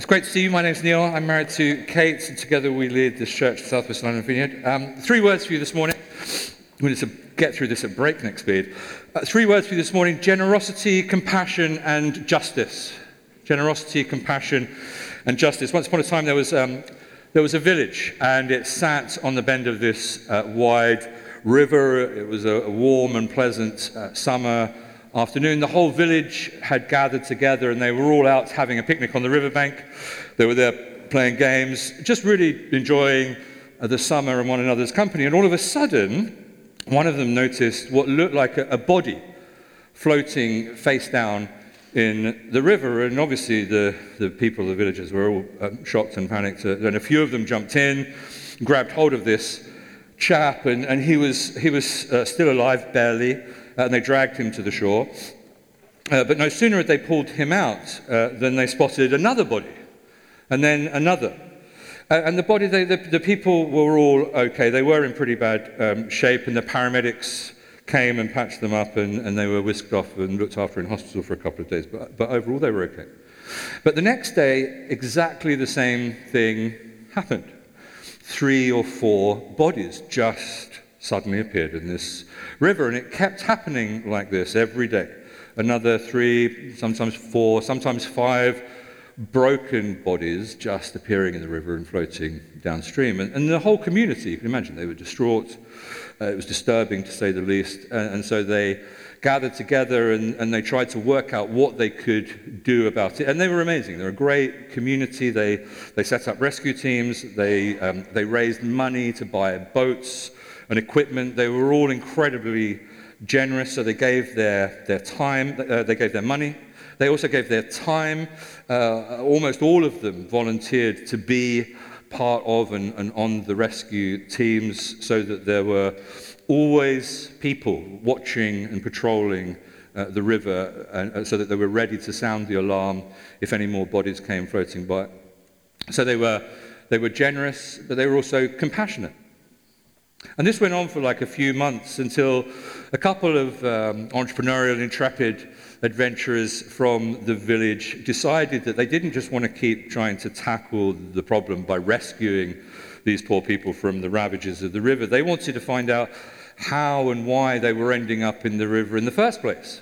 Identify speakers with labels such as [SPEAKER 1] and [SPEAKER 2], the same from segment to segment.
[SPEAKER 1] it's great to see you. My name's Neil. I'm married to Kate, and together we lead this church, Southwest London Vineyard. Um, three words for you this morning. We need to get through this at breakneck speed. Uh, three words for you this morning generosity, compassion, and justice. Generosity, compassion, and justice. Once upon a time, there was, um, there was a village, and it sat on the bend of this uh, wide river. It was a, a warm and pleasant uh, summer afternoon. The whole village had gathered together and they were all out having a picnic on the riverbank. They were there playing games, just really enjoying uh, the summer and one another's company. And all of a sudden, one of them noticed what looked like a, body floating face down in the river. And obviously, the, the people, the villagers, were all um, shocked and panicked. Uh, and a few of them jumped in, grabbed hold of this chap, and, and he was, he was uh, still alive, barely uh, and they dragged him to the shore. Uh, but no sooner had they pulled him out uh, than they spotted another body, and then another. Uh, and the body, they, the, the, people were all okay. They were in pretty bad um, shape, and the paramedics came and patched them up, and, and they were whisked off and looked after in hospital for a couple of days. But, but overall, they were okay. But the next day, exactly the same thing happened. Three or four bodies just suddenly appeared in this river. And it kept happening like this every day. Another three, sometimes four, sometimes five broken bodies just appearing in the river and floating downstream. And, and the whole community, you can imagine, they were distraught. Uh, it was disturbing to say the least. And, and so they gathered together and, and, they tried to work out what they could do about it. And they were amazing. They're a great community. They, they set up rescue teams. They, um, they raised money to buy boats and equipment. They were all incredibly generous, so they gave their, their time, uh, they gave their money. They also gave their time. Uh, almost all of them volunteered to be part of and, and on the rescue teams so that there were always people watching and patrolling uh, the river and, uh, so that they were ready to sound the alarm if any more bodies came floating by. So they were, they were generous, but they were also compassionate. And this went on for like a few months until a couple of um, entrepreneurial, intrepid adventurers from the village decided that they didn't just want to keep trying to tackle the problem by rescuing these poor people from the ravages of the river. They wanted to find out how and why they were ending up in the river in the first place.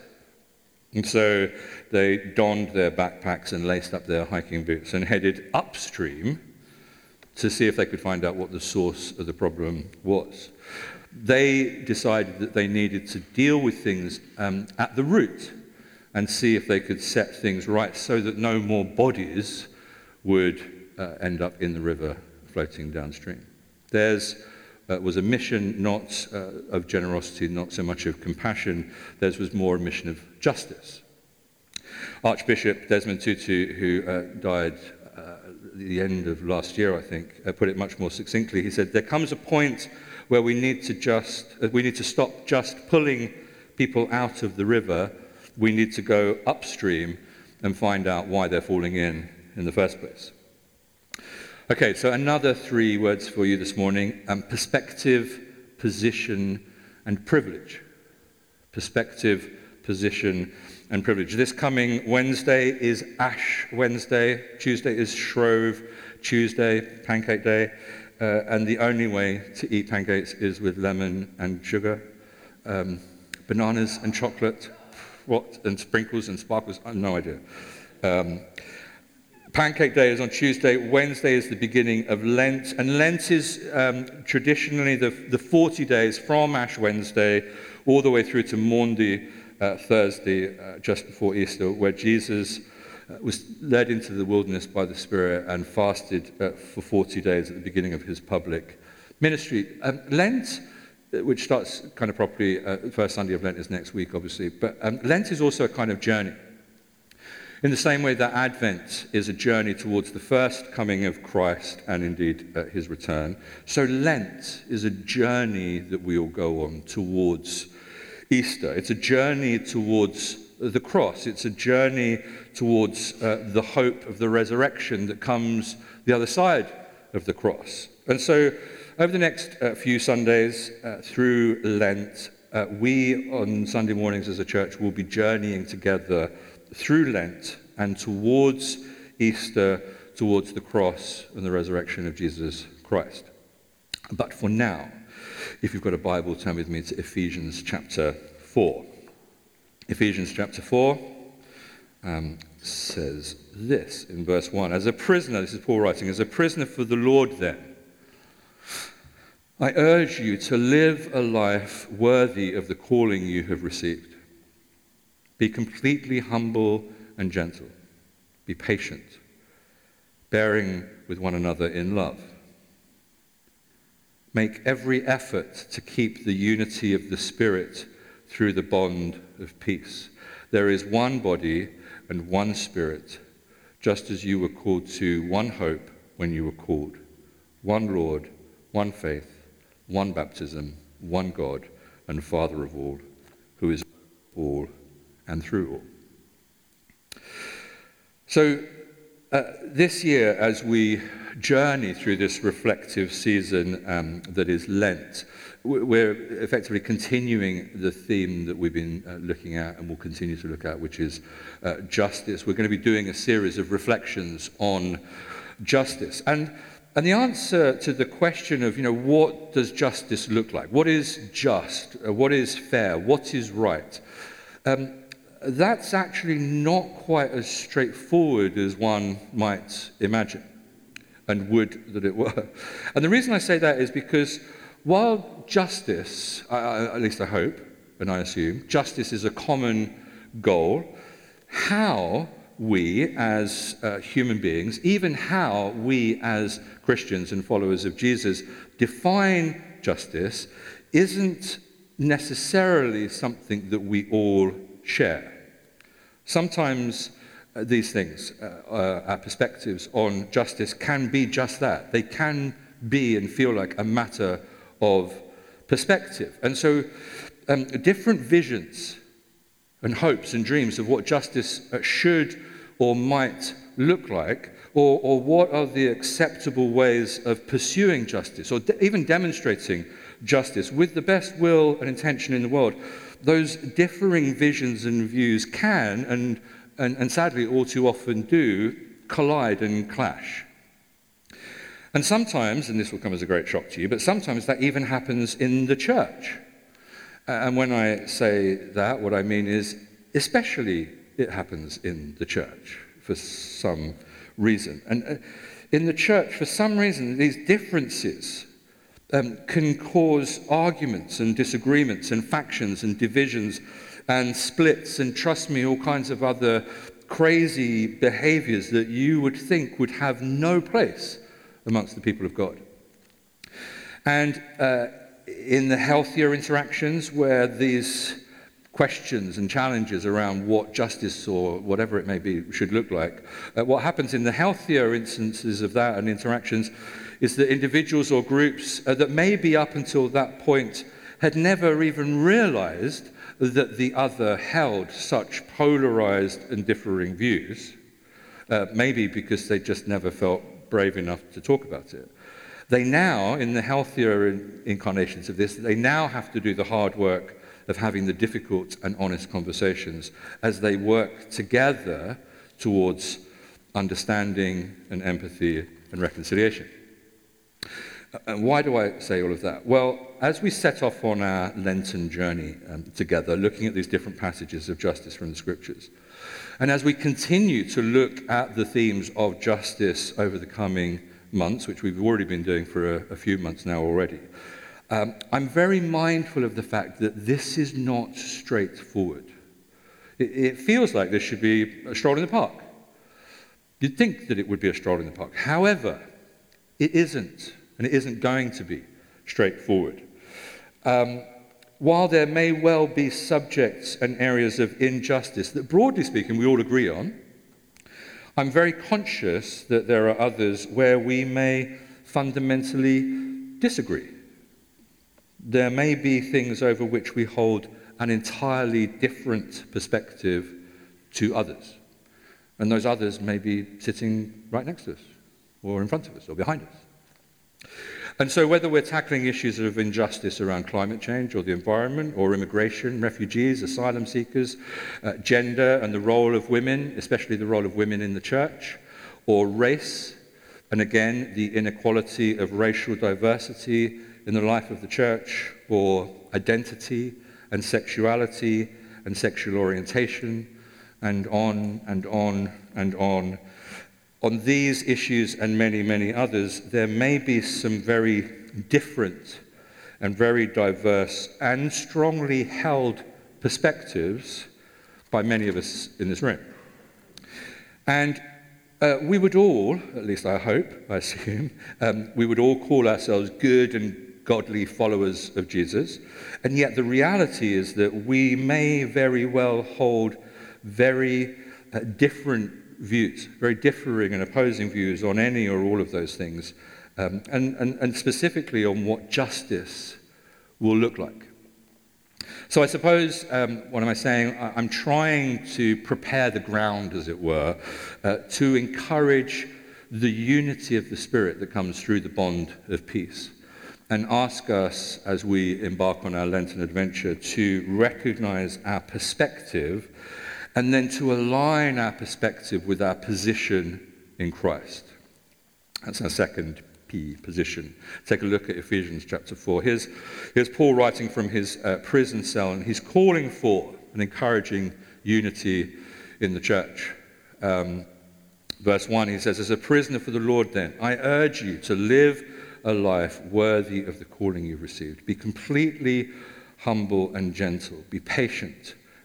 [SPEAKER 1] And so they donned their backpacks and laced up their hiking boots and headed upstream to see if they could find out what the source of the problem was. They decided that they needed to deal with things um, at the root and see if they could set things right so that no more bodies would uh, end up in the river floating downstream. Theirs uh, was a mission not uh, of generosity, not so much of compassion. Theirs was more a mission of justice. Archbishop Desmond Tutu, who uh, died the end of last year, I think, uh, put it much more succinctly. He said, There comes a point where we need to just, uh, we need to stop just pulling people out of the river. We need to go upstream and find out why they're falling in in the first place. Okay, so another three words for you this morning um, perspective, position, and privilege. Perspective, position, and privilege. This coming Wednesday is Ash Wednesday, Tuesday is Shrove Tuesday, Pancake Day, uh, and the only way to eat pancakes is with lemon and sugar, um, bananas and chocolate, what, and sprinkles and sparkles, I have no idea. Um, Pancake Day is on Tuesday. Wednesday is the beginning of Lent. And Lent is um, traditionally the, the 40 days from Ash Wednesday all the way through to Maundy uh, Thursday, uh, just before Easter, where Jesus uh, was led into the wilderness by the Spirit and fasted uh, for 40 days at the beginning of his public ministry. Um, Lent, uh, which starts kind of properly, uh, first Sunday of Lent is next week, obviously, but um, Lent is also a kind of journey. In the same way that Advent is a journey towards the first coming of Christ and indeed uh, his return, so Lent is a journey that we all go on towards Easter. It's a journey towards the cross. It's a journey towards uh, the hope of the resurrection that comes the other side of the cross. And so, over the next uh, few Sundays uh, through Lent, uh, we on Sunday mornings as a church will be journeying together through Lent and towards Easter towards the cross and the resurrection of Jesus Christ. But for now, if you've got a Bible, turn with me to Ephesians chapter 4. Ephesians chapter 4 um, says this in verse 1 As a prisoner, this is Paul writing, as a prisoner for the Lord, then, I urge you to live a life worthy of the calling you have received. Be completely humble and gentle. Be patient, bearing with one another in love. Make every effort to keep the unity of the Spirit through the bond of peace. There is one body and one Spirit, just as you were called to one hope when you were called, one Lord, one faith one baptism, one God and Father of all, who is all and through all. So, uh, this year, as we journey through this reflective season um, that is Lent, we're effectively continuing the theme that we've been uh, looking at and will continue to look at, which is uh, justice. We're going to be doing a series of reflections on justice. And and the answer to the question of, you know, what does justice look like? What is just? Uh, what is fair? What is right? Um, that's actually not quite as straightforward as one might imagine, and would that it were. And the reason I say that is because while justice, I, at least I hope, and I assume, justice is a common goal, how we as uh, human beings, even how we as Christians and followers of Jesus define justice, isn't necessarily something that we all share. Sometimes uh, these things, uh, uh our perspectives on justice, can be just that. They can be and feel like a matter of perspective. And so, um, different visions and hopes and dreams of what justice uh, should or might look like, or, or what are the acceptable ways of pursuing justice, or de- even demonstrating justice with the best will and intention in the world, those differing visions and views can, and, and, and sadly all too often do, collide and clash. And sometimes, and this will come as a great shock to you, but sometimes that even happens in the church. And when I say that, what I mean is, especially it happens in the church for some reason. And uh, in the church, for some reason, these differences um, can cause arguments and disagreements and factions and divisions and splits and, trust me, all kinds of other crazy behaviors that you would think would have no place amongst the people of God. And uh, in the healthier interactions where these questions and challenges around what justice or whatever it may be should look like. Uh, what happens in the healthier instances of that and interactions is that individuals or groups uh, that maybe up until that point had never even realized that the other held such polarized and differing views, uh, maybe because they just never felt brave enough to talk about it. They now, in the healthier incarnations of this, they now have to do the hard work of having the difficult and honest conversations as they work together towards understanding and empathy and reconciliation. And why do I say all of that? Well, as we set off on our Lenten journey um, together, looking at these different passages of justice from the scriptures, and as we continue to look at the themes of justice over the coming months, which we've already been doing for a, a few months now already, um, I'm very mindful of the fact that this is not straightforward. It, it feels like this should be a stroll in the park. You'd think that it would be a stroll in the park. However, it isn't, and it isn't going to be straightforward. Um, while there may well be subjects and areas of injustice that, broadly speaking, we all agree on, I'm very conscious that there are others where we may fundamentally disagree there may be things over which we hold an entirely different perspective to others. And those others may be sitting right next to us, or in front of us, or behind us. And so, whether we're tackling issues of injustice around climate change, or the environment, or immigration, refugees, asylum seekers, uh, gender, and the role of women, especially the role of women in the church, or race, and again, the inequality of racial diversity in the life of the church, or identity and sexuality and sexual orientation, and on and on and on. On these issues and many, many others, there may be some very different and very diverse and strongly held perspectives by many of us in this room. And uh, we would all, at least I hope, I assume, um, we would all call ourselves good and godly followers of Jesus. And yet the reality is that we may very well hold very uh, different views, very differing and opposing views on any or all of those things, um, and, and, and specifically on what justice will look like. So I suppose, um, what am I saying? I'm trying to prepare the ground, as it were, uh, to encourage the unity of the Spirit that comes through the bond of peace and ask us as we embark on our Lenten adventure to recognize our perspective and then to align our perspective with our position in Christ. That's our second P, position. Take a look at Ephesians chapter 4. Here's, here's Paul writing from his uh, prison cell, and he's calling for and encouraging unity in the church. Um, verse 1, he says, As a prisoner for the Lord, then, I urge you to live a life worthy of the calling you've received. Be completely humble and gentle. Be patient,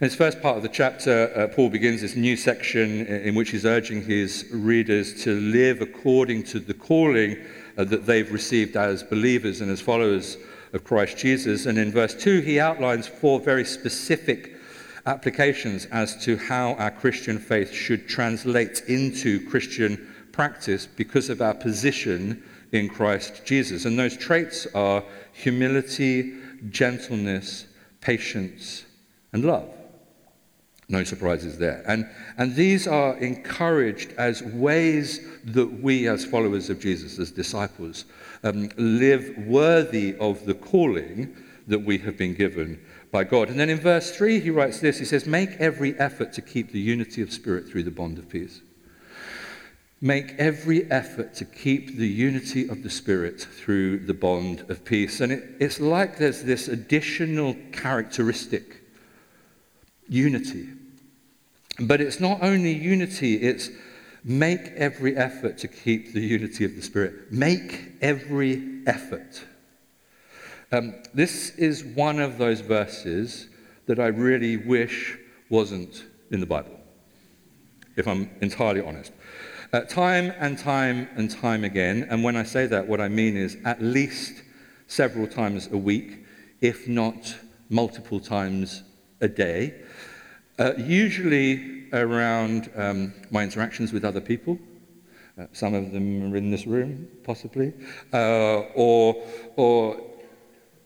[SPEAKER 1] In this first part of the chapter, uh, Paul begins this new section in which he's urging his readers to live according to the calling uh, that they've received as believers and as followers of Christ Jesus. And in verse 2, he outlines four very specific applications as to how our Christian faith should translate into Christian practice because of our position in Christ Jesus. And those traits are humility, gentleness, patience, and love. No surprises there. And, and these are encouraged as ways that we, as followers of Jesus, as disciples, um, live worthy of the calling that we have been given by God. And then in verse 3, he writes this He says, Make every effort to keep the unity of spirit through the bond of peace. Make every effort to keep the unity of the Spirit through the bond of peace. And it, it's like there's this additional characteristic unity. But it's not only unity, it's make every effort to keep the unity of the Spirit. Make every effort. Um, this is one of those verses that I really wish wasn't in the Bible, if I'm entirely honest. Uh, time and time and time again, and when I say that, what I mean is at least several times a week, if not multiple times a day, uh, usually around um, my interactions with other people. Uh, some of them are in this room, possibly. Uh, or, or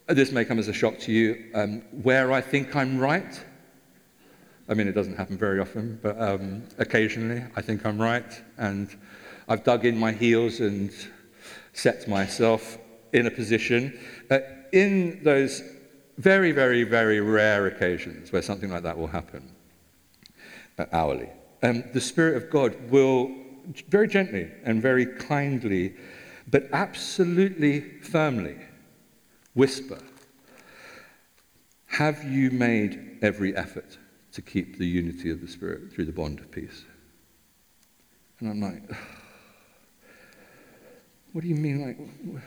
[SPEAKER 1] this may come as a shock to you, um, where I think I'm right. I mean, it doesn't happen very often, but um, occasionally I think I'm right. And I've dug in my heels and set myself in a position. Uh, in those very, very, very rare occasions where something like that will happen, uh, hourly. Um, the Spirit of God will very gently and very kindly, but absolutely firmly, whisper Have you made every effort to keep the unity of the Spirit through the bond of peace? And I'm like, What do you mean? Like,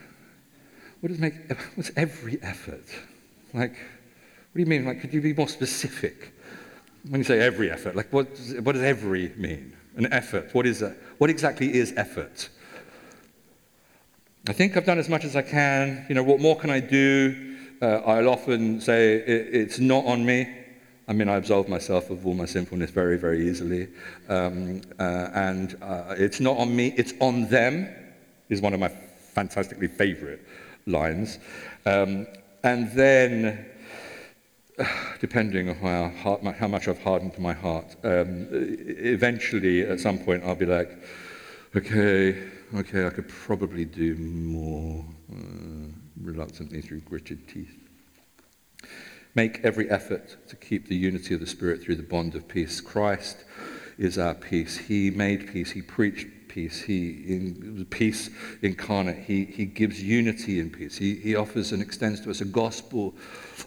[SPEAKER 1] what does make, what's every effort? Like, what do you mean? Like, could you be more specific? When you say every effort, like what does, what does every mean? An effort. What is that? What exactly is effort? I think I've done as much as I can. You know, what more can I do? Uh, I'll often say it, it's not on me. I mean, I absolve myself of all my sinfulness very, very easily. Um, uh, and uh, it's not on me, it's on them, is one of my fantastically favorite lines. Um, and then, depending on how, how much I've hardened my heart, um, eventually at some point I'll be like, okay, okay, I could probably do more, uh, reluctantly through gritted teeth. Make every effort to keep the unity of the Spirit through the bond of peace. Christ is our peace. He made peace. He preached peace. He in peace incarnate. He, he gives unity in peace. He, he offers and extends to us a gospel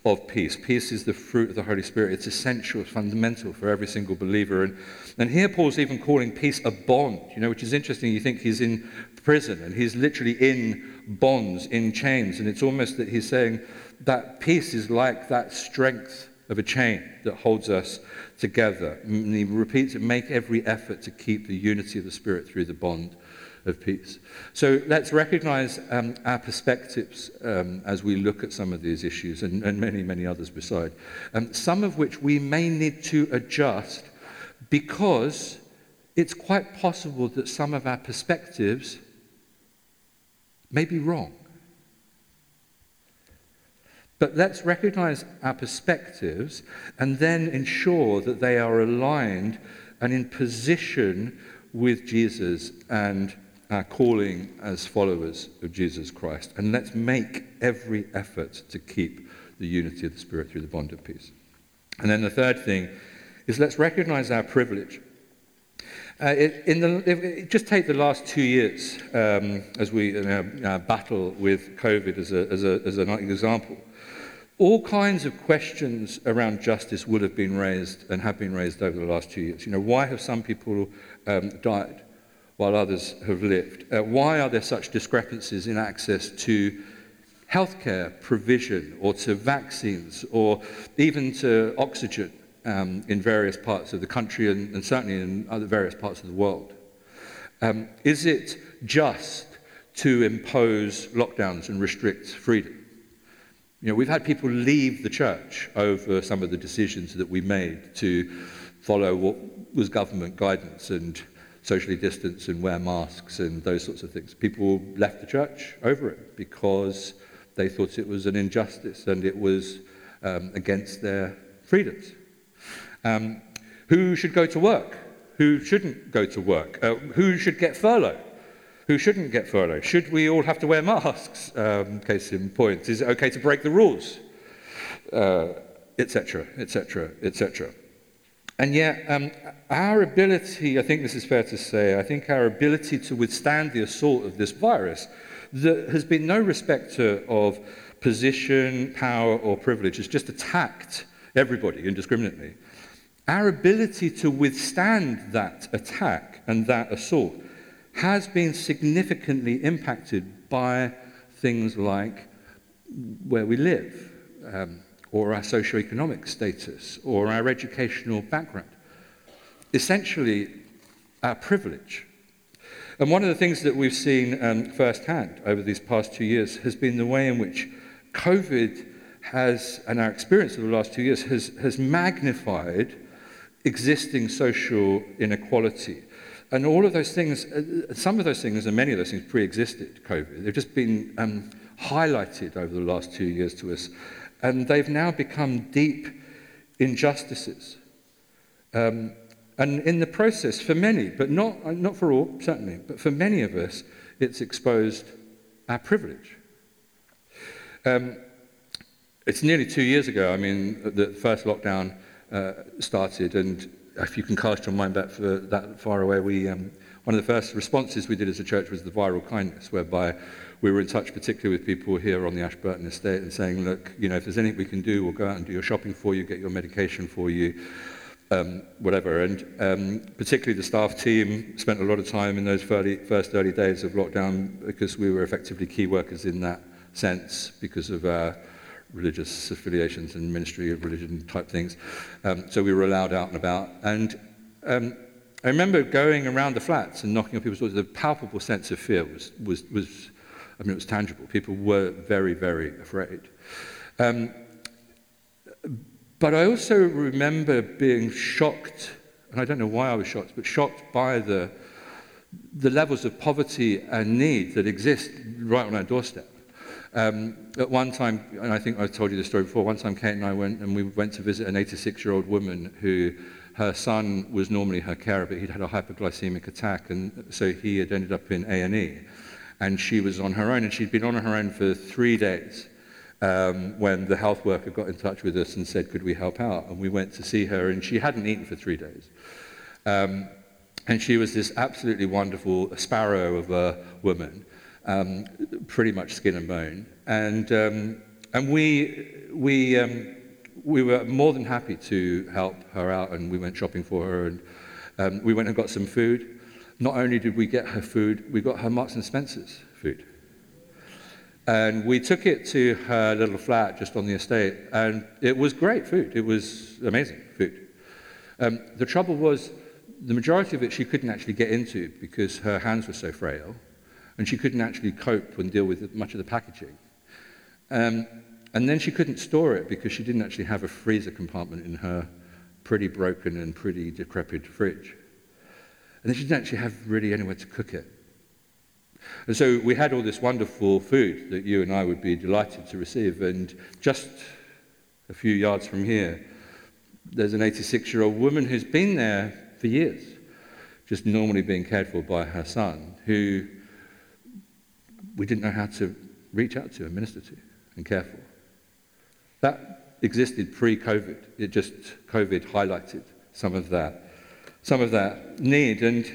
[SPEAKER 1] of peace. Peace is the fruit of the Holy Spirit. It's essential, it's fundamental for every single believer. And, and here Paul's even calling peace a bond, you know, which is interesting. You think he's in prison and he's literally in bonds, in chains. And it's almost that he's saying that peace is like that strength of a chain that holds us together. And he repeats it make every effort to keep the unity of the Spirit through the bond of peace. So let's recognize um, our perspectives um, as we look at some of these issues and, and many, many others beside, um, some of which we may need to adjust because it's quite possible that some of our perspectives may be wrong. But let's recognize our perspectives and then ensure that they are aligned and in position with Jesus and our calling as followers of Jesus Christ. And let's make every effort to keep the unity of the Spirit through the bond of peace. And then the third thing is let's recognize our privilege. Uh, it, in the, just take the last two years um, as we uh, battle with COVID as, a, as, a, as an example. All kinds of questions around justice would have been raised and have been raised over the last two years. You know, why have some people um, died while others have lived? Uh, why are there such discrepancies in access to healthcare provision or to vaccines or even to oxygen um, in various parts of the country and, and, certainly in other various parts of the world? Um, is it just to impose lockdowns and restrict freedom? You know, we've had people leave the church over some of the decisions that we made to follow what was government guidance and socially distance and wear masks and those sorts of things. People left the church over it because they thought it was an injustice and it was um, against their freedoms. Um, who should go to work? Who shouldn't go to work? Uh, who should get furlough? Who shouldn't get furloughed? Should we all have to wear masks? Um, case in point. Is it okay to break the rules? Etc., etc., etc. And yet, um, our ability, I think this is fair to say, I think our ability to withstand the assault of this virus that has been no respecter of position, power, or privilege, has just attacked everybody indiscriminately. Our ability to withstand that attack and that assault has been significantly impacted by things like where we live, um, or our socioeconomic status, or our educational background. Essentially, our privilege. And one of the things that we've seen um, firsthand over these past two years has been the way in which COVID has, and our experience of the last two years, has, has magnified existing social inequality and all of those things, uh, some of those things and many of those things pre existed COVID. They've just been um, highlighted over the last two years to us. And they've now become deep injustices. Um, and in the process, for many, but not, uh, not for all, certainly, but for many of us, it's exposed our privilege. Um, it's nearly two years ago, I mean, the first lockdown uh, started, and if you can cast your mind back for that far away, we, um, one of the first responses we did as a church was the viral kindness, whereby we were in touch particularly with people here on the Ashburton estate and saying, look, you know, if there's anything we can do, we'll go out and do your shopping for you, get your medication for you, um, whatever. And um, particularly the staff team spent a lot of time in those early, first early days of lockdown because we were effectively key workers in that sense because of our religious affiliations and ministry of religion type things. Um, so we were allowed out and about. And um, I remember going around the flats and knocking on people's doors. The palpable sense of fear was, was, was I mean, it was tangible. People were very, very afraid. Um, but I also remember being shocked, and I don't know why I was shocked, but shocked by the, the levels of poverty and need that exist right on our doorstep. Um, at one time, and I think I've told you this story before, one time Kate and I went and we went to visit an 86 year old woman who her son was normally her carer, but he'd had a hypoglycemic attack, and so he had ended up in A&E. And she was on her own, and she'd been on her own for three days um, when the health worker got in touch with us and said, could we help out? And we went to see her, and she hadn't eaten for three days. Um, and she was this absolutely wonderful sparrow of a woman, um, pretty much skin and bone. And, um, and we, we, um, we were more than happy to help her out, and we went shopping for her, and um, we went and got some food. Not only did we get her food, we got her Marks and Spencer's food. And we took it to her little flat just on the estate, and it was great food. It was amazing food. Um, the trouble was, the majority of it she couldn't actually get into because her hands were so frail, and she couldn't actually cope and deal with much of the packaging. Um, and then she couldn't store it because she didn't actually have a freezer compartment in her pretty broken and pretty decrepit fridge. And then she didn't actually have really anywhere to cook it. And so we had all this wonderful food that you and I would be delighted to receive. And just a few yards from here, there's an 86 year old woman who's been there for years, just normally being cared for by her son, who we didn't know how to reach out to and minister to and care for. That existed pre-COVID. It just COVID highlighted some of that, some of that need. And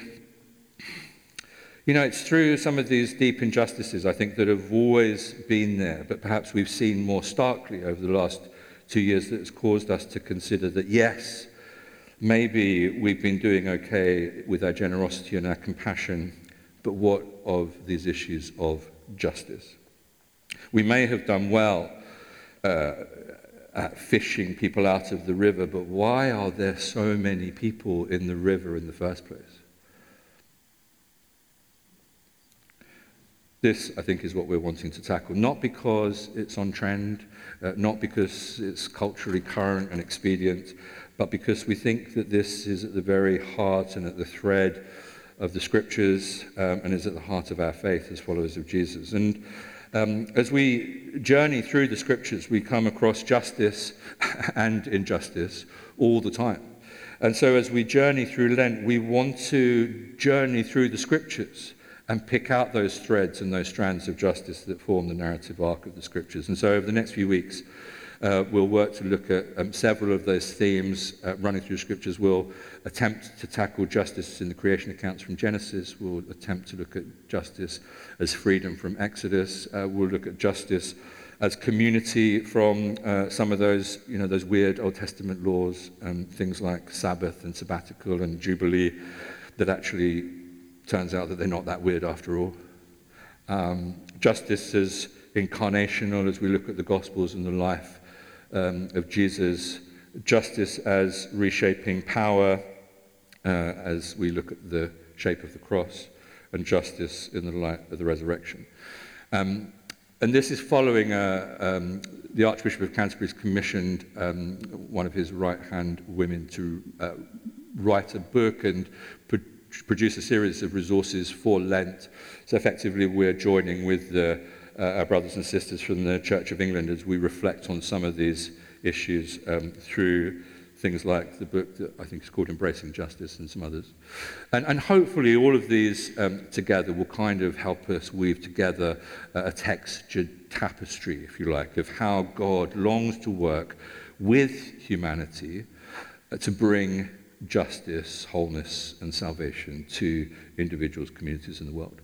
[SPEAKER 1] you know, it's through some of these deep injustices, I think, that have always been there, but perhaps we've seen more starkly over the last two years that has caused us to consider that, yes, maybe we've been doing okay with our generosity and our compassion, but what of these issues of justice? We may have done well uh, at fishing people out of the river, but why are there so many people in the river in the first place? This, I think, is what we're wanting to tackle. Not because it's on trend, uh, not because it's culturally current and expedient, but because we think that this is at the very heart and at the thread of the scriptures um, and is at the heart of our faith as followers of Jesus. And um, as we journey through the scriptures, we come across justice and injustice all the time. And so, as we journey through Lent, we want to journey through the scriptures and pick out those threads and those strands of justice that form the narrative arc of the scriptures. And so, over the next few weeks, uh, we'll work to look at um, several of those themes uh, running through scriptures. We'll attempt to tackle justice in the creation accounts from Genesis. We'll attempt to look at justice as freedom from Exodus. Uh, we'll look at justice as community from uh, some of those, you know, those weird Old Testament laws, um, things like Sabbath and sabbatical and Jubilee, that actually turns out that they're not that weird after all. Um, justice as incarnational as we look at the Gospels and the life um, of Jesus, justice as reshaping power uh, as we look at the shape of the cross, and justice in the light of the resurrection. Um, and this is following uh, um, the Archbishop of Canterbury's commissioned um, one of his right hand women to uh, write a book and pro- produce a series of resources for Lent. So effectively, we're joining with the our brothers and sisters from the Church of England as we reflect on some of these issues um, through things like the book that I think is called Embracing Justice and some others. And, and hopefully all of these um, together will kind of help us weave together uh, a textured tapestry, if you like, of how God longs to work with humanity uh, to bring justice, wholeness, and salvation to individuals, communities, in the world.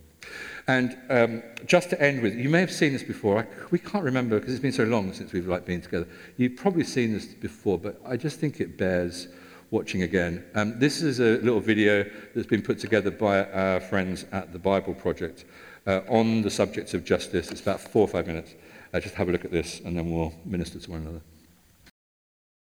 [SPEAKER 1] And um, just to end with, you may have seen this before. I, we can't remember because it's been so long since we've like been together. You've probably seen this before, but I just think it bears watching again. Um, this is a little video that's been put together by our friends at the Bible Project uh, on the subject of justice. It's about four or five minutes. Uh, just have a look at this, and then we'll minister to one another.